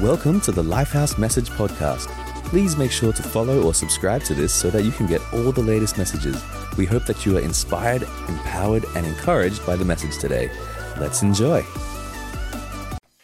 Welcome to the Lifehouse Message Podcast. Please make sure to follow or subscribe to this so that you can get all the latest messages. We hope that you are inspired, empowered, and encouraged by the message today. Let's enjoy.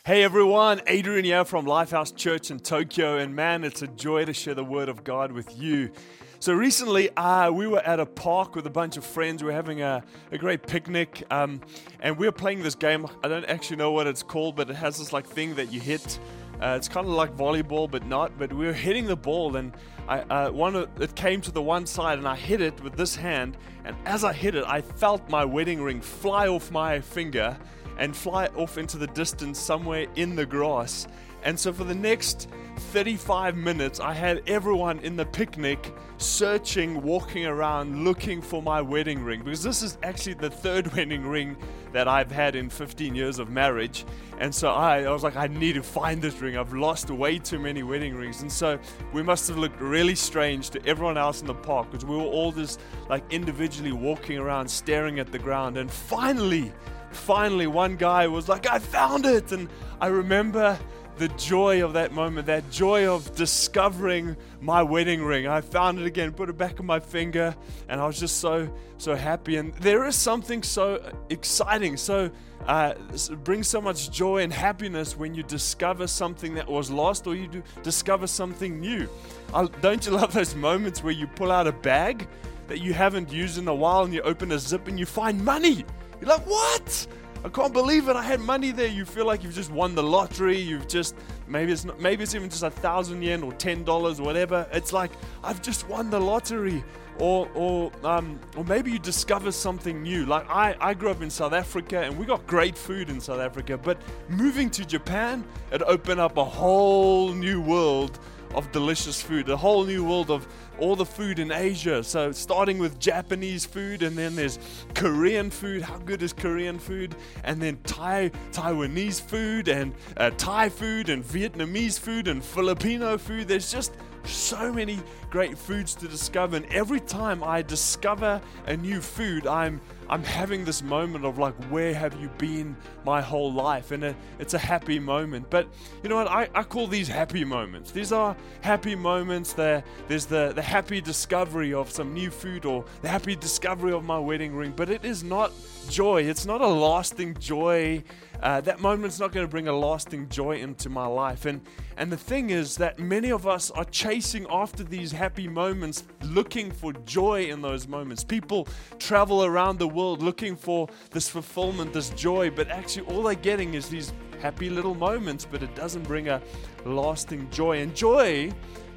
Hey everyone, Adrian here from Lifehouse Church in Tokyo, and man, it's a joy to share the Word of God with you. So recently, uh, we were at a park with a bunch of friends. We were having a, a great picnic, um, and we were playing this game. I don't actually know what it's called, but it has this like thing that you hit. Uh, it's kind of like volleyball, but not. But we were hitting the ball, and I uh, one it came to the one side, and I hit it with this hand. And as I hit it, I felt my wedding ring fly off my finger and fly off into the distance somewhere in the grass. And so for the next 35 minutes, I had everyone in the picnic searching, walking around, looking for my wedding ring. Because this is actually the third wedding ring that I've had in 15 years of marriage. And so I, I was like, I need to find this ring. I've lost way too many wedding rings. And so we must have looked really strange to everyone else in the park because we were all just like individually walking around, staring at the ground. And finally, finally, one guy was like, I found it. And I remember the joy of that moment, that joy of discovering my wedding ring. I found it again, put it back on my finger, and I was just so, so happy. And there is something so exciting, so uh, brings so much joy and happiness when you discover something that was lost or you do discover something new. I, don't you love those moments where you pull out a bag that you haven't used in a while and you open a zip and you find money? You're like, what? I can't believe it. I had money there. You feel like you've just won the lottery. You've just maybe it's not, maybe it's even just a thousand yen or ten dollars or whatever. It's like I've just won the lottery. Or or um, or maybe you discover something new. Like I, I grew up in South Africa and we got great food in South Africa, but moving to Japan, it opened up a whole new world of delicious food, a whole new world of all the food in Asia. So, starting with Japanese food, and then there's Korean food. How good is Korean food? And then Thai, Taiwanese food, and uh, Thai food, and Vietnamese food, and Filipino food. There's just so many great foods to discover. And every time I discover a new food, I'm I'm having this moment of like, where have you been my whole life? And it, it's a happy moment. But you know what? I, I call these happy moments. These are happy moments. There, there's the, the happy discovery of some new food or the happy discovery of my wedding ring. But it is not joy. It's not a lasting joy. Uh, that moment's not going to bring a lasting joy into my life. And and the thing is that many of us are chasing after these happy moments, looking for joy in those moments. People travel around the world looking for this fulfillment, this joy, but actually all they're getting is these happy little moments, but it doesn't bring a lasting joy. And joy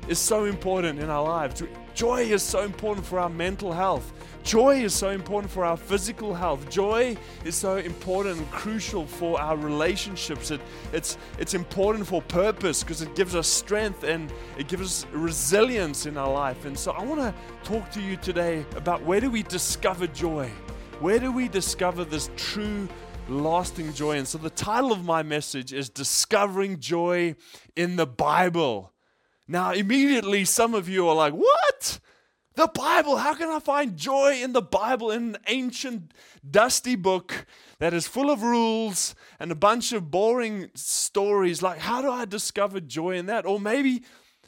is so important in our lives. Joy is so important for our mental health. Joy is so important for our physical health. Joy is so important and crucial for our relationships. It, it's, it's important for purpose because it gives us strength and it gives us resilience in our life. And so I want to talk to you today about where do we discover joy? Where do we discover this true lasting joy? And so the title of my message is Discovering Joy in the Bible. Now, immediately, some of you are like, What? The Bible, how can I find joy in the Bible, in an ancient, dusty book that is full of rules and a bunch of boring stories? Like, how do I discover joy in that? Or maybe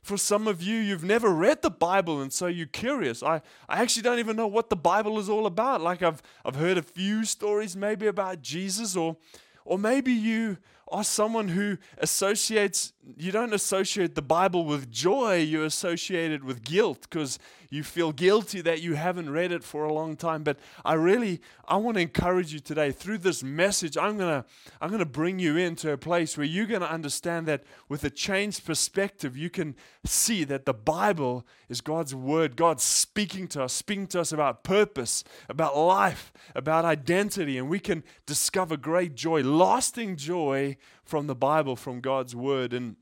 for some of you, you've never read the Bible and so you're curious. I, I actually don't even know what the Bible is all about. Like, I've, I've heard a few stories maybe about Jesus, or, or maybe you are someone who associates, you don't associate the Bible with joy, you associate it with guilt because you feel guilty that you haven't read it for a long time. But I really, I want to encourage you today through this message. I'm going to, I'm going to bring you into a place where you're going to understand that with a changed perspective, you can see that the Bible is God's word. God's speaking to us, speaking to us about purpose, about life, about identity. And we can discover great joy, lasting joy from the Bible, from God's word. And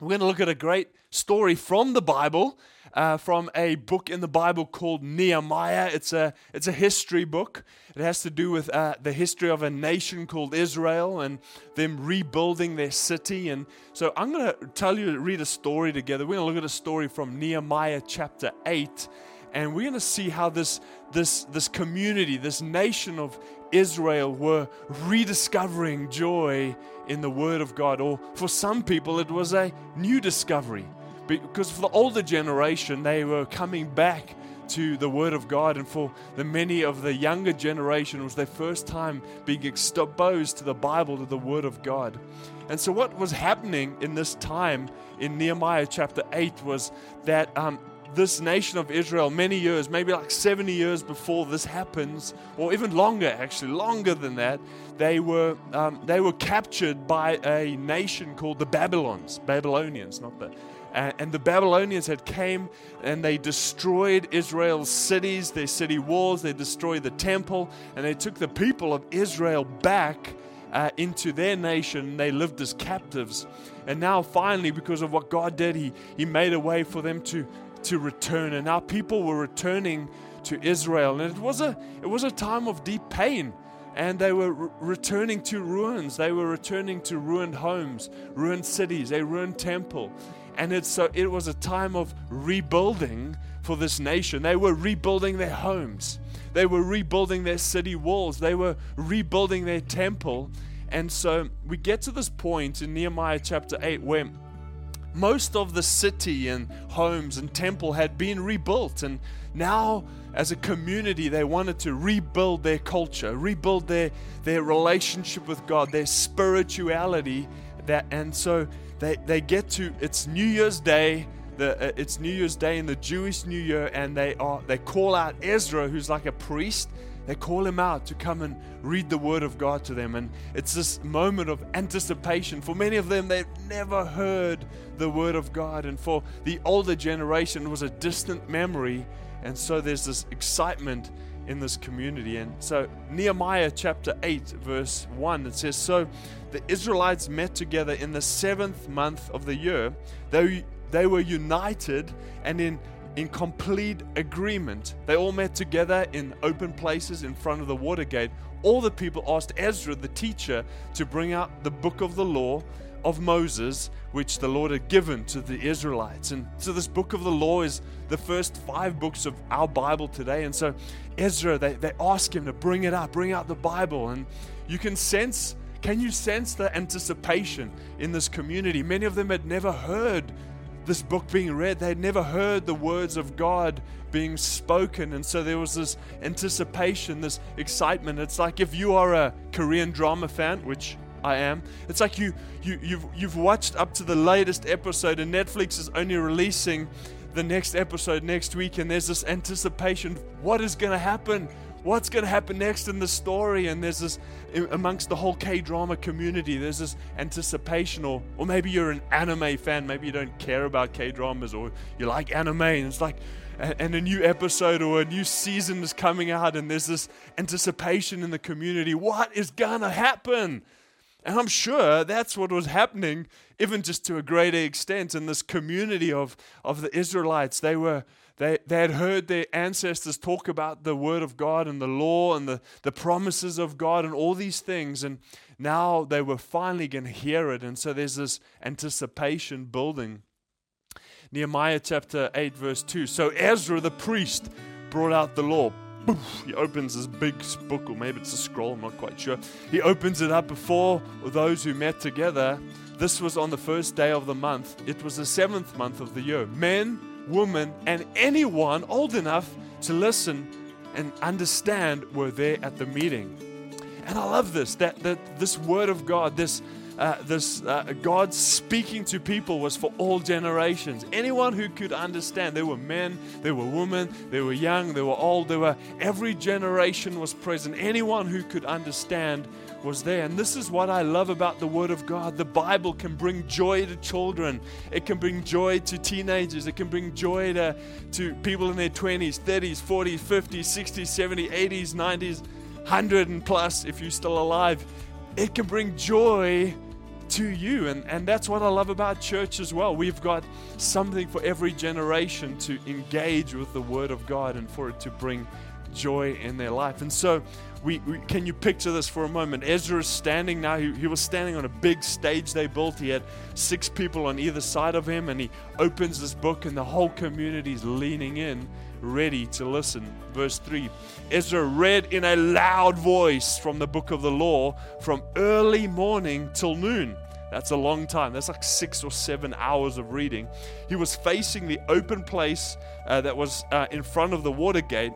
we're going to look at a great story from the Bible, uh, from a book in the Bible called Nehemiah. It's a, it's a history book. It has to do with uh, the history of a nation called Israel and them rebuilding their city. And so I'm going to tell you, read a story together. We're going to look at a story from Nehemiah chapter 8. And we're going to see how this, this, this community, this nation of Israel were rediscovering joy in the Word of God, or for some people, it was a new discovery. Because for the older generation, they were coming back to the Word of God, and for the many of the younger generation, it was their first time being exposed to the Bible, to the Word of God. And so, what was happening in this time in Nehemiah chapter 8 was that um, this nation of Israel, many years, maybe like 70 years before this happens, or even longer actually, longer than that, they were, um, they were captured by a nation called the Babylons, Babylonians, not the and the Babylonians had came and they destroyed Israel's cities, their city walls, they destroyed the temple, and they took the people of Israel back uh, into their nation. They lived as captives. And now, finally, because of what God did, He, he made a way for them to, to return. And now people were returning to Israel. And it was a, it was a time of deep pain. And they were re- returning to ruins. They were returning to ruined homes, ruined cities, a ruined temple. And it's so it was a time of rebuilding for this nation. They were rebuilding their homes. They were rebuilding their city walls. They were rebuilding their temple. And so we get to this point in Nehemiah chapter 8 where most of the city and homes and temple had been rebuilt. And now, as a community, they wanted to rebuild their culture, rebuild their, their relationship with God, their spirituality. That, and so they, they get to, it's New Year's Day the, uh, it's New Year's Day in the Jewish New Year, and they are they call out Ezra, who's like a priest. They call him out to come and read the Word of God to them, and it's this moment of anticipation. For many of them, they've never heard the Word of God, and for the older generation, it was a distant memory, and so there's this excitement in this community. And so, Nehemiah chapter 8, verse 1, it says, So the Israelites met together in the seventh month of the year. They, they were united and in, in complete agreement. They all met together in open places in front of the water gate. All the people asked Ezra, the teacher, to bring out the book of the law of Moses, which the Lord had given to the Israelites. And so, this book of the law is the first five books of our Bible today. And so, Ezra, they, they ask him to bring it up, bring out the Bible. And you can sense, can you sense the anticipation in this community? Many of them had never heard this book being read. They had never heard the words of God being spoken. And so there was this anticipation, this excitement. It's like if you are a Korean drama fan, which I am, it's like you, you, you've, you've watched up to the latest episode, and Netflix is only releasing the next episode next week, and there's this anticipation what is going to happen? What's going to happen next in the story? And there's this amongst the whole k-drama community there's this anticipation or, or maybe you're an anime fan maybe you don't care about k-dramas or you like anime and it's like and a new episode or a new season is coming out and there's this anticipation in the community what is going to happen? And i'm sure that's what was happening even just to a greater extent in this community of, of the israelites. They were they, they had heard their ancestors talk about the Word of God and the law and the, the promises of God and all these things. And now they were finally going to hear it. And so there's this anticipation building. Nehemiah chapter 8, verse 2. So Ezra the priest brought out the law. He opens this big book, or maybe it's a scroll, I'm not quite sure. He opens it up before those who met together. This was on the first day of the month. It was the seventh month of the year. Men, woman, and anyone old enough to listen and understand were there at the meeting. And I love this that, that this word of God, this uh, this uh, God speaking to people was for all generations. Anyone who could understand. There were men, there were women, there were young, there were old. There were every generation was present. Anyone who could understand was there. And this is what I love about the Word of God. The Bible can bring joy to children, it can bring joy to teenagers, it can bring joy to, to people in their 20s, 30s, 40s, 50s, 60s, 70s, 80s, 90s, 100 and plus if you're still alive. It can bring joy to you. And, and that's what I love about church as well. We've got something for every generation to engage with the Word of God and for it to bring joy in their life. And so we, we, can you picture this for a moment? Ezra is standing now. He, he was standing on a big stage they built. He had six people on either side of him, and he opens this book, and the whole community is leaning in, ready to listen. Verse 3 Ezra read in a loud voice from the book of the law from early morning till noon. That's a long time. That's like six or seven hours of reading. He was facing the open place uh, that was uh, in front of the water gate.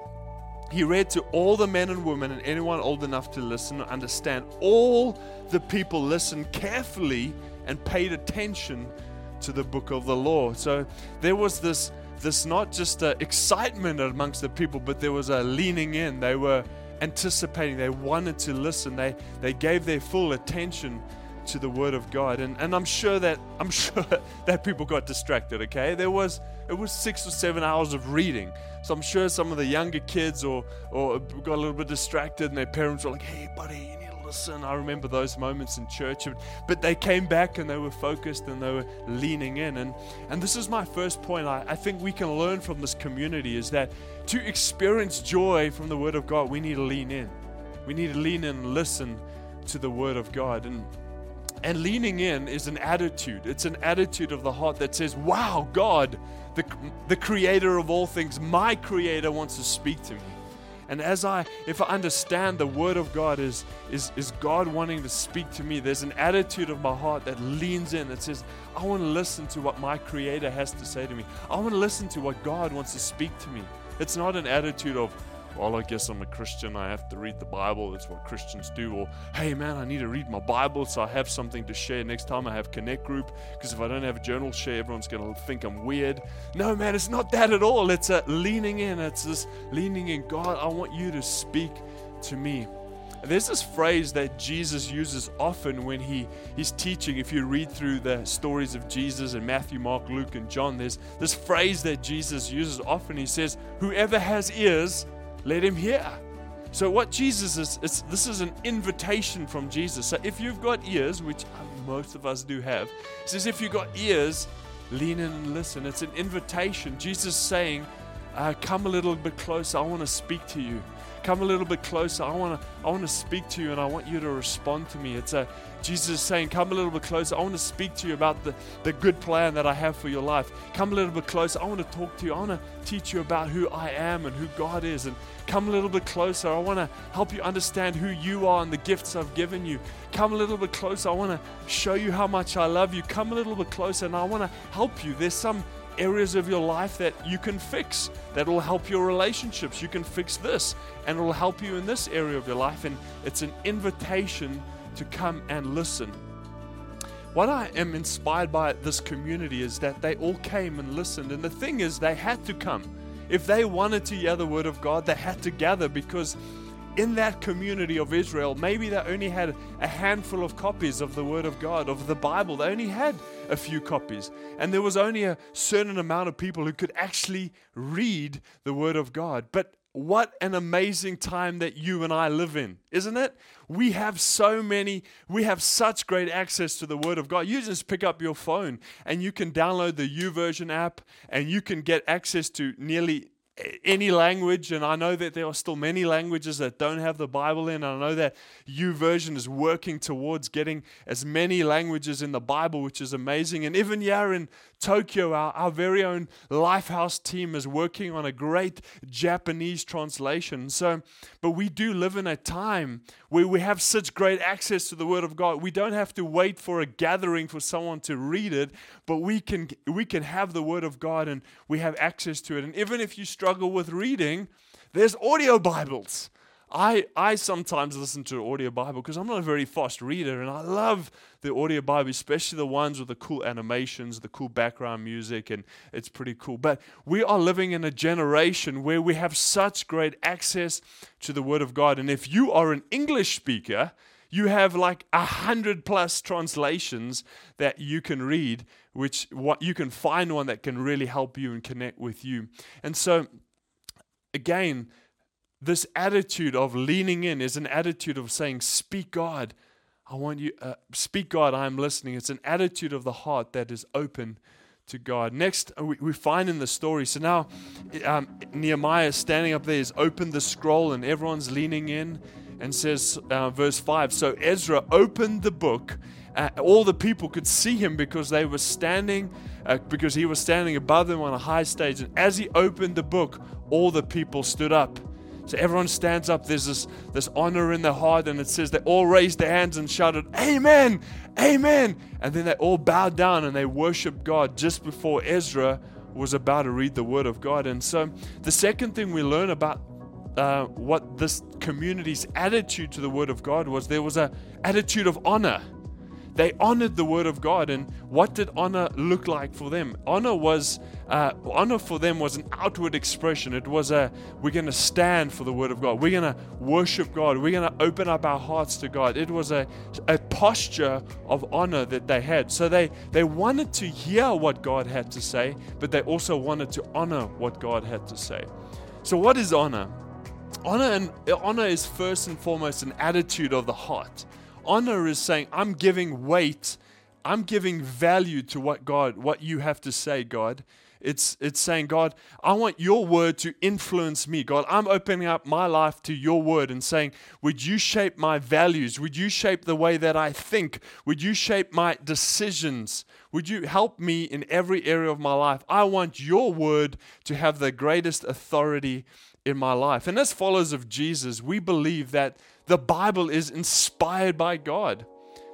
He read to all the men and women and anyone old enough to listen and understand. All the people listened carefully and paid attention to the book of the law. So there was this, this not just excitement amongst the people, but there was a leaning in. They were anticipating. They wanted to listen. They, they gave their full attention to the word of God. And, and I'm sure that I'm sure that people got distracted, okay? There was it was six or seven hours of reading. So I'm sure some of the younger kids or or got a little bit distracted and their parents were like, hey buddy, you need to listen. I remember those moments in church. But they came back and they were focused and they were leaning in. And and this is my first point. I, I think we can learn from this community is that to experience joy from the word of God, we need to lean in. We need to lean in and listen to the word of God. And and leaning in is an attitude. It's an attitude of the heart that says, Wow, God, the, the creator of all things, my creator wants to speak to me. And as I, if I understand the word of God is, is, is God wanting to speak to me, there's an attitude of my heart that leans in that says, I want to listen to what my creator has to say to me. I want to listen to what God wants to speak to me. It's not an attitude of, well, I guess I'm a Christian. I have to read the Bible. That's what Christians do. Or, hey, man, I need to read my Bible so I have something to share next time I have Connect Group. Because if I don't have a journal share, everyone's going to think I'm weird. No, man, it's not that at all. It's a leaning in. It's this leaning in. God, I want you to speak to me. There's this phrase that Jesus uses often when he, he's teaching. If you read through the stories of Jesus in Matthew, Mark, Luke, and John, there's this phrase that Jesus uses often. He says, Whoever has ears, let him hear. So, what Jesus is, is, this is an invitation from Jesus. So, if you've got ears, which most of us do have, says, if you've got ears, lean in and listen. It's an invitation. Jesus saying, uh, Come a little bit closer. I want to speak to you. Come a little bit closer. I want to I want to speak to you and I want you to respond to me. It's a Jesus is saying, Come a little bit closer. I want to speak to you about the, the good plan that I have for your life. Come a little bit closer. I want to talk to you. I want to teach you about who I am and who God is. And come a little bit closer. I want to help you understand who you are and the gifts I've given you. Come a little bit closer. I want to show you how much I love you. Come a little bit closer and I want to help you. There's some areas of your life that you can fix that will help your relationships. You can fix this and it will help you in this area of your life. And it's an invitation to come and listen. What I am inspired by this community is that they all came and listened. And the thing is, they had to come. If they wanted to hear the word of God, they had to gather because in that community of Israel, maybe they only had a handful of copies of the Word of God, of the Bible. They only had a few copies. And there was only a certain amount of people who could actually read the Word of God. But what an amazing time that you and I live in, isn't it? We have so many, we have such great access to the Word of God. You just pick up your phone and you can download the YouVersion app and you can get access to nearly any language, and I know that there are still many languages that don't have the Bible in. I know that YouVersion is working towards getting as many languages in the Bible, which is amazing. And even here in Tokyo, our, our very own Lifehouse team is working on a great Japanese translation. So, but we do live in a time where we have such great access to the Word of God. We don't have to wait for a gathering for someone to read it, but we can we can have the Word of God and we have access to it. And even if you struggle with reading, there's audio Bibles. I, I sometimes listen to audio Bible because I'm not a very fast reader and I love the audio Bible, especially the ones with the cool animations, the cool background music, and it's pretty cool. But we are living in a generation where we have such great access to the Word of God. And if you are an English speaker, you have like a hundred plus translations that you can read, which what you can find one that can really help you and connect with you. And so, again, this attitude of leaning in is an attitude of saying, Speak God. I want you, uh, speak God, I am listening. It's an attitude of the heart that is open to God. Next, uh, we, we find in the story, so now um, Nehemiah standing up there, he's opened the scroll, and everyone's leaning in. and says, uh, verse 5 So Ezra opened the book. Uh, all the people could see him because they were standing, uh, because he was standing above them on a high stage. And as he opened the book, all the people stood up. So everyone stands up. There's this, this honor in their heart, and it says they all raised their hands and shouted, Amen, Amen. And then they all bowed down and they worshiped God just before Ezra was about to read the Word of God. And so the second thing we learn about uh, what this community's attitude to the Word of God was there was an attitude of honor. They honored the Word of God, and what did honor look like for them? Honor was uh, honor for them was an outward expression. It was a we're going to stand for the Word of God. We're going to worship God. We're going to open up our hearts to God. It was a a posture of honor that they had. So they they wanted to hear what God had to say, but they also wanted to honor what God had to say. So what is honor? Honor and honor is first and foremost an attitude of the heart. Honor is saying, I'm giving weight, I'm giving value to what God, what you have to say, God. It's, it's saying, God, I want your word to influence me. God, I'm opening up my life to your word and saying, Would you shape my values? Would you shape the way that I think? Would you shape my decisions? Would you help me in every area of my life? I want your word to have the greatest authority in my life. And as followers of Jesus, we believe that the Bible is inspired by God.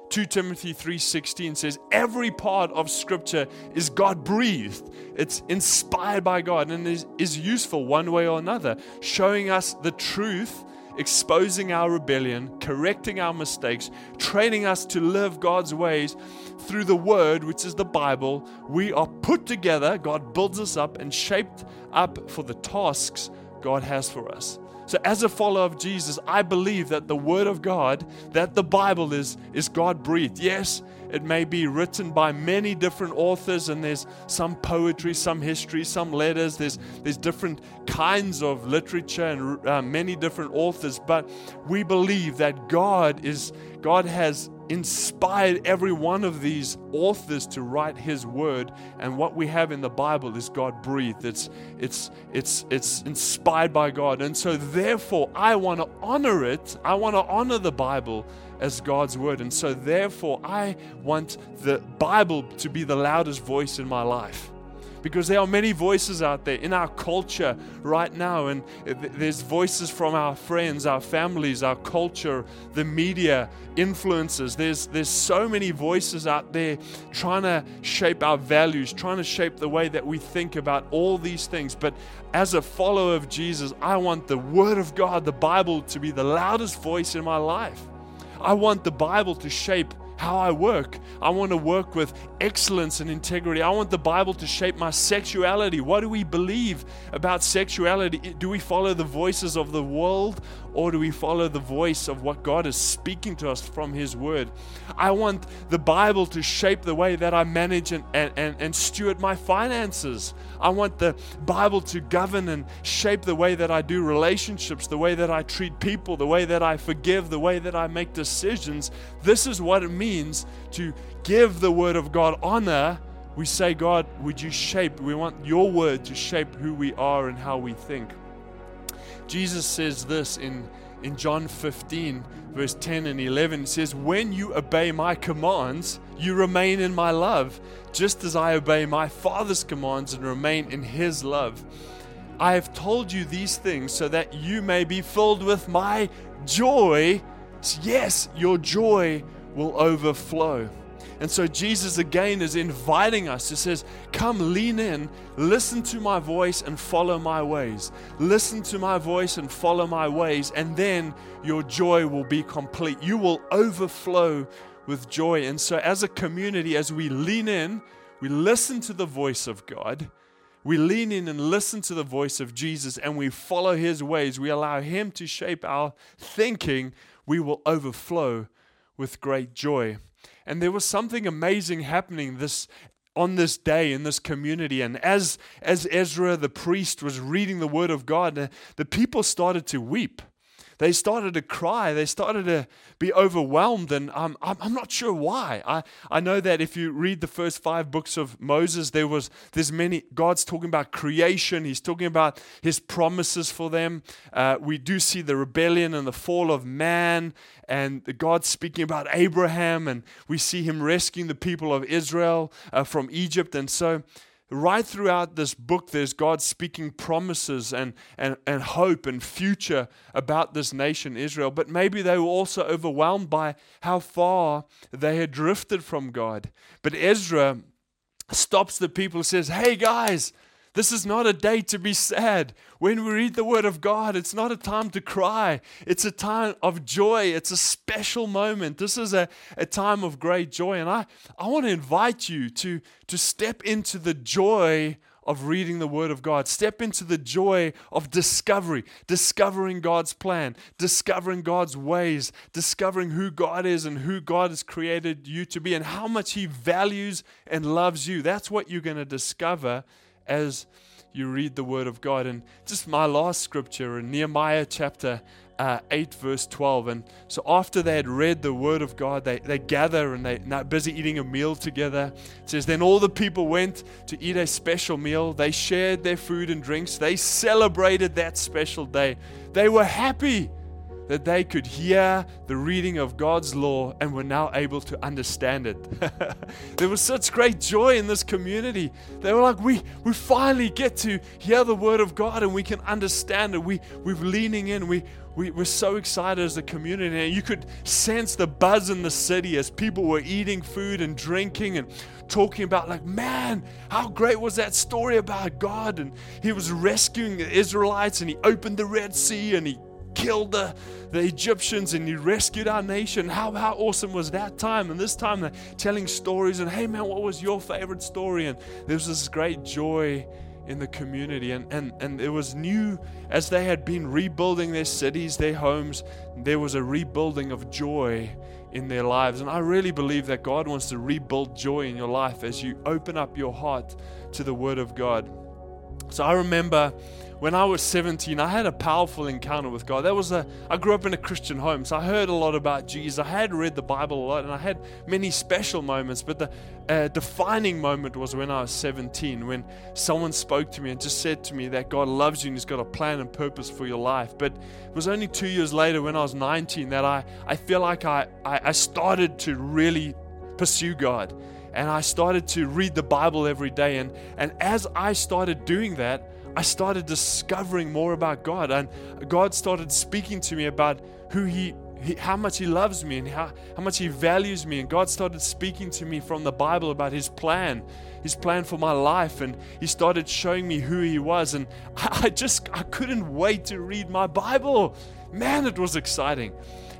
2 Timothy 3:16 says every part of scripture is God breathed. It's inspired by God and is, is useful one way or another, showing us the truth, exposing our rebellion, correcting our mistakes, training us to live God's ways through the word, which is the Bible. We are put together, God builds us up and shaped up for the tasks God has for us. So, as a follower of Jesus, I believe that the Word of God, that the Bible is, is God breathed. Yes, it may be written by many different authors, and there's some poetry, some history, some letters. There's, there's different kinds of literature and uh, many different authors, but we believe that God is God has inspired every one of these authors to write his word. And what we have in the bible is god breathed. It's it's it's it's inspired by god. And so therefore i want to honor it. I want to honor the bible as god's word. And so therefore i want the bible to be the loudest voice in my life because there are many voices out there in our culture right now, and there's voices from our friends, our families, our culture, the media, influences. There's, there's so many voices out there trying to shape our values, trying to shape the way that we think about all these things. But as a follower of Jesus, I want the Word of God, the Bible, to be the loudest voice in my life. I want the Bible to shape how I work. I want to work with excellence and integrity. I want the Bible to shape my sexuality. What do we believe about sexuality? Do we follow the voices of the world or do we follow the voice of what God is speaking to us from His Word? I want the Bible to shape the way that I manage and, and, and, and steward my finances. I want the Bible to govern and shape the way that I do relationships, the way that I treat people, the way that I forgive, the way that I make decisions. This is what it means to give the Word of God honor. We say, God, would you shape? We want your Word to shape who we are and how we think. Jesus says this in, in John 15, verse 10 and 11. It says, When you obey my commands, you remain in my love, just as I obey my Father's commands and remain in his love. I have told you these things so that you may be filled with my joy. Yes, your joy will overflow. And so Jesus again is inviting us. He says, Come, lean in, listen to my voice and follow my ways. Listen to my voice and follow my ways, and then your joy will be complete. You will overflow with joy. And so, as a community, as we lean in, we listen to the voice of God. We lean in and listen to the voice of Jesus and we follow his ways. We allow him to shape our thinking. We will overflow with great joy. And there was something amazing happening this on this day in this community. And as, as Ezra the priest was reading the word of God, the people started to weep. They started to cry. They started to be overwhelmed, and um, I'm, I'm not sure why. I, I know that if you read the first five books of Moses, there was there's many. God's talking about creation. He's talking about His promises for them. Uh, we do see the rebellion and the fall of man, and God speaking about Abraham, and we see Him rescuing the people of Israel uh, from Egypt, and so right throughout this book, there's God speaking promises and, and, and hope and future about this nation, Israel. But maybe they were also overwhelmed by how far they had drifted from God. But Ezra stops the people says, Hey guys, this is not a day to be sad. When we read the Word of God, it's not a time to cry. It's a time of joy. It's a special moment. This is a, a time of great joy. And I, I want to invite you to, to step into the joy of reading the Word of God. Step into the joy of discovery, discovering God's plan, discovering God's ways, discovering who God is and who God has created you to be, and how much He values and loves you. That's what you're going to discover as you read the Word of God. And just my last scripture in Nehemiah chapter uh, 8, verse 12. And so after they had read the Word of God, they, they gather and they, they're busy eating a meal together. It says, Then all the people went to eat a special meal. They shared their food and drinks. They celebrated that special day. They were happy that they could hear the reading of God's law and were now able to understand it. there was such great joy in this community. They were like, we, we finally get to hear the word of God and we can understand it. We, we're leaning in. We, we, we're so excited as a community. And you could sense the buzz in the city as people were eating food and drinking and talking about, like, man, how great was that story about God? And He was rescuing the Israelites and He opened the Red Sea and He killed the, the Egyptians and he rescued our nation. How, how awesome was that time? And this time they're telling stories and hey man, what was your favorite story? And there was this great joy in the community and, and, and it was new as they had been rebuilding their cities, their homes, there was a rebuilding of joy in their lives. And I really believe that God wants to rebuild joy in your life as you open up your heart to the Word of God. So I remember when I was 17, I had a powerful encounter with God. That was a, I grew up in a Christian home, so I heard a lot about Jesus. I had read the Bible a lot, and I had many special moments. But the uh, defining moment was when I was 17, when someone spoke to me and just said to me that God loves you and He's got a plan and purpose for your life. But it was only two years later, when I was 19, that I, I feel like I, I, I started to really pursue God and I started to read the Bible every day. And, and as I started doing that, I started discovering more about God, and God started speaking to me about who He, he, how much He loves me, and how, how much He values me. And God started speaking to me from the Bible about His plan, His plan for my life, and He started showing me who He was. And I, I just I couldn't wait to read my Bible. Man, it was exciting.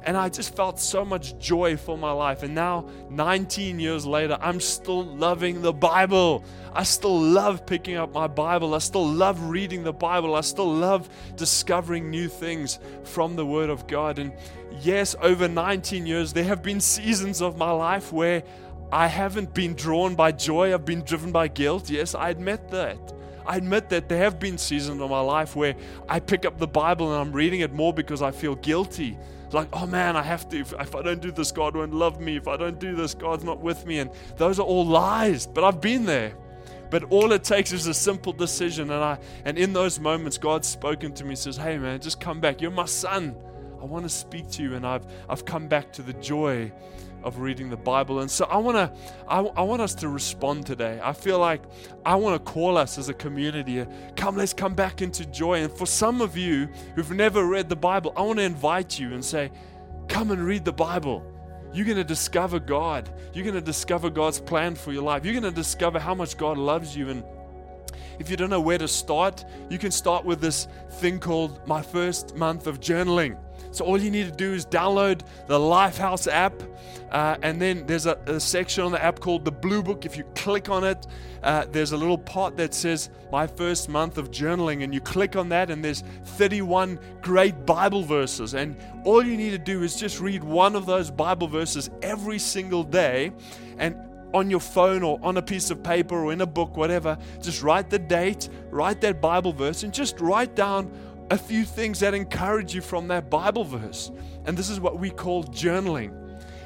And I just felt so much joy for my life. And now, 19 years later, I'm still loving the Bible. I still love picking up my Bible. I still love reading the Bible. I still love discovering new things from the Word of God. And yes, over 19 years, there have been seasons of my life where I haven't been drawn by joy, I've been driven by guilt. Yes, I admit that. I admit that there have been seasons of my life where I pick up the Bible and I'm reading it more because I feel guilty like, oh man, I have to. If, if I don't do this, God won't love me. If I don't do this, God's not with me. And those are all lies, but I've been there. But all it takes is a simple decision. And I and in those moments, God's spoken to me, and says, Hey man, just come back. You're my son. I want to speak to you. And I've I've come back to the joy of reading the Bible. And so I want to I, I, want us to respond today. I feel like I want to call us as a community. Uh, come, let's come back into joy. And for some of you who've never read the Bible, I want to invite you and say, come and read the Bible. You're going to discover God. You're going to discover God's plan for your life. You're going to discover how much God loves you and if you don't know where to start, you can start with this thing called My First Month of Journaling. So all you need to do is download the Lifehouse app, uh, and then there's a, a, section on the app called the Blue Book. If you click on it, uh, there's a little part that says My First Month of Journaling, and you click on that, and there's 31 great Bible verses. And all you need to do is just read one of those Bible verses every single day, and on your phone or on a piece of paper or in a book, whatever, just write the date, write that Bible verse, and just write down a few things that encourage you from that Bible verse. And this is what we call journaling.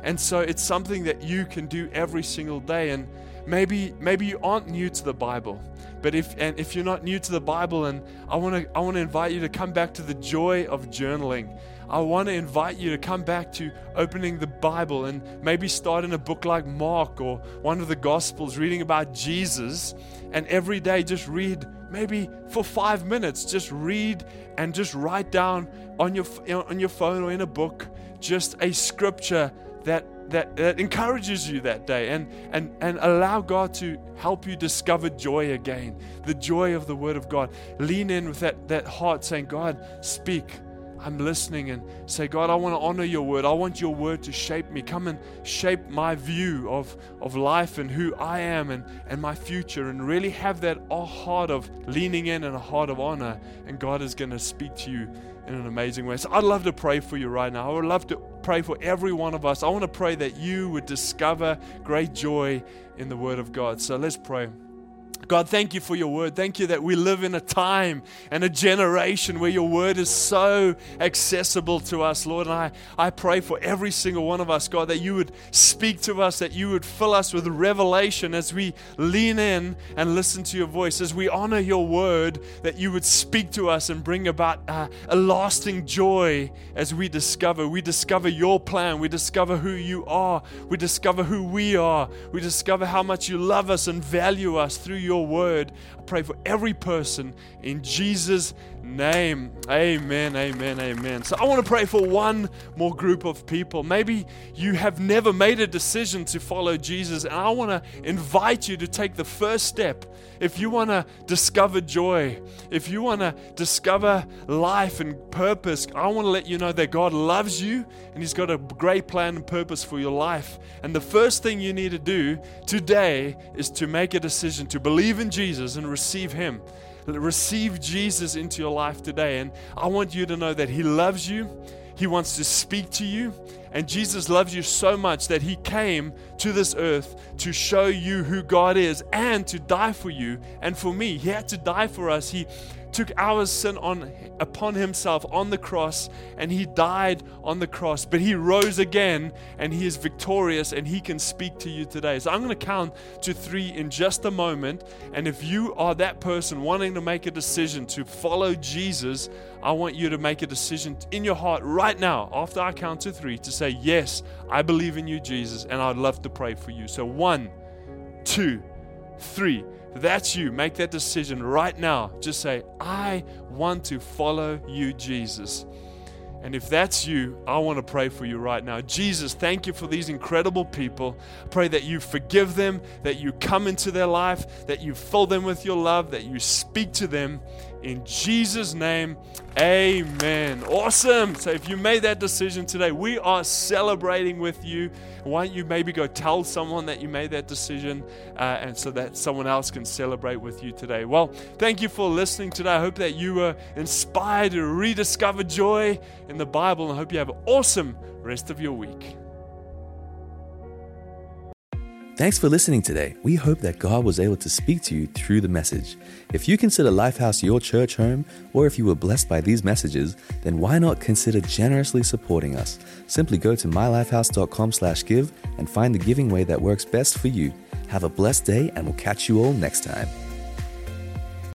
And so it's something that you can do every single day. And maybe maybe you aren't new to the Bible. But if and if you're not new to the Bible and I want to I want to invite you to come back to the joy of journaling. I want to invite you to come back to opening the Bible and maybe start in a book like Mark or one of the Gospels, reading about Jesus, and every day just read maybe for five minutes. Just read and just write down on your on your phone or in a book just a scripture that that, that encourages you that day and, and, and allow God to help you discover joy again, the joy of the Word of God. Lean in with that, that heart saying, God, speak. I'm listening and say, God, I want to honor your word. I want your word to shape me. Come and shape my view of, of life and who I am and, and my future. And really have that heart of leaning in and a heart of honor. And God is going to speak to you in an amazing way. So I'd love to pray for you right now. I would love to pray for every one of us. I want to pray that you would discover great joy in the word of God. So let's pray. God, thank you for your word. Thank you that we live in a time and a generation where your word is so accessible to us, Lord. And I, I pray for every single one of us, God, that you would speak to us, that you would fill us with revelation as we lean in and listen to your voice, as we honor your word, that you would speak to us and bring about uh, a lasting joy as we discover. We discover your plan. We discover who you are. We discover who we are. We discover how much you love us and value us through your your word. I pray for every person in Jesus' name. Amen, amen, amen. So I want to pray for one more group of people. Maybe you have never made a decision to follow Jesus, and I want to invite you to take the first step. If you want to discover joy, if you want to discover life and purpose, I want to let you know that God loves you and He's got a great plan and purpose for your life. And the first thing you need to do today is to make a decision to believe in Jesus and receive Him receive Jesus into your life today. And I want you to know that He loves you, He wants to speak to you. And Jesus loves you so much that He came to this earth to show you who God is and to die for you and for me. He had to die for us. He took our sin on upon himself on the cross and he died on the cross. But he rose again and he is victorious and he can speak to you today. So i'm going to count to 3 in just a moment. And if you are that person wanting to make a decision to follow Jesus i want you to make a decision in your heart right now after i count to 3 to say yes i believe in you Jesus and i'd love to pray for you. So one two three that's you, make that decision right now. Just say, I want to follow you, Jesus. And if that's you, I want to pray for you right now. Jesus, thank you for these incredible people. Pray that you forgive them, that you come into their life, that you fill them with your love, that you speak to them in Jesus' name, amen. Awesome. So, if you made that decision today, we are celebrating with you. Why don't you maybe go tell someone that you made that decision uh, and so that someone else can celebrate with you today? Well, thank you for listening today. I hope that you were inspired to rediscover joy in the Bible and I hope you have an awesome rest of your week. Thanks for listening today. We hope that God was able to speak to you through the message. If you consider Lifehouse your church home, or if you were blessed by these messages, then why not consider generously supporting us? Simply go to mylifehouse.com/give and find the giving way that works best for you. Have a blessed day, and we'll catch you all next time.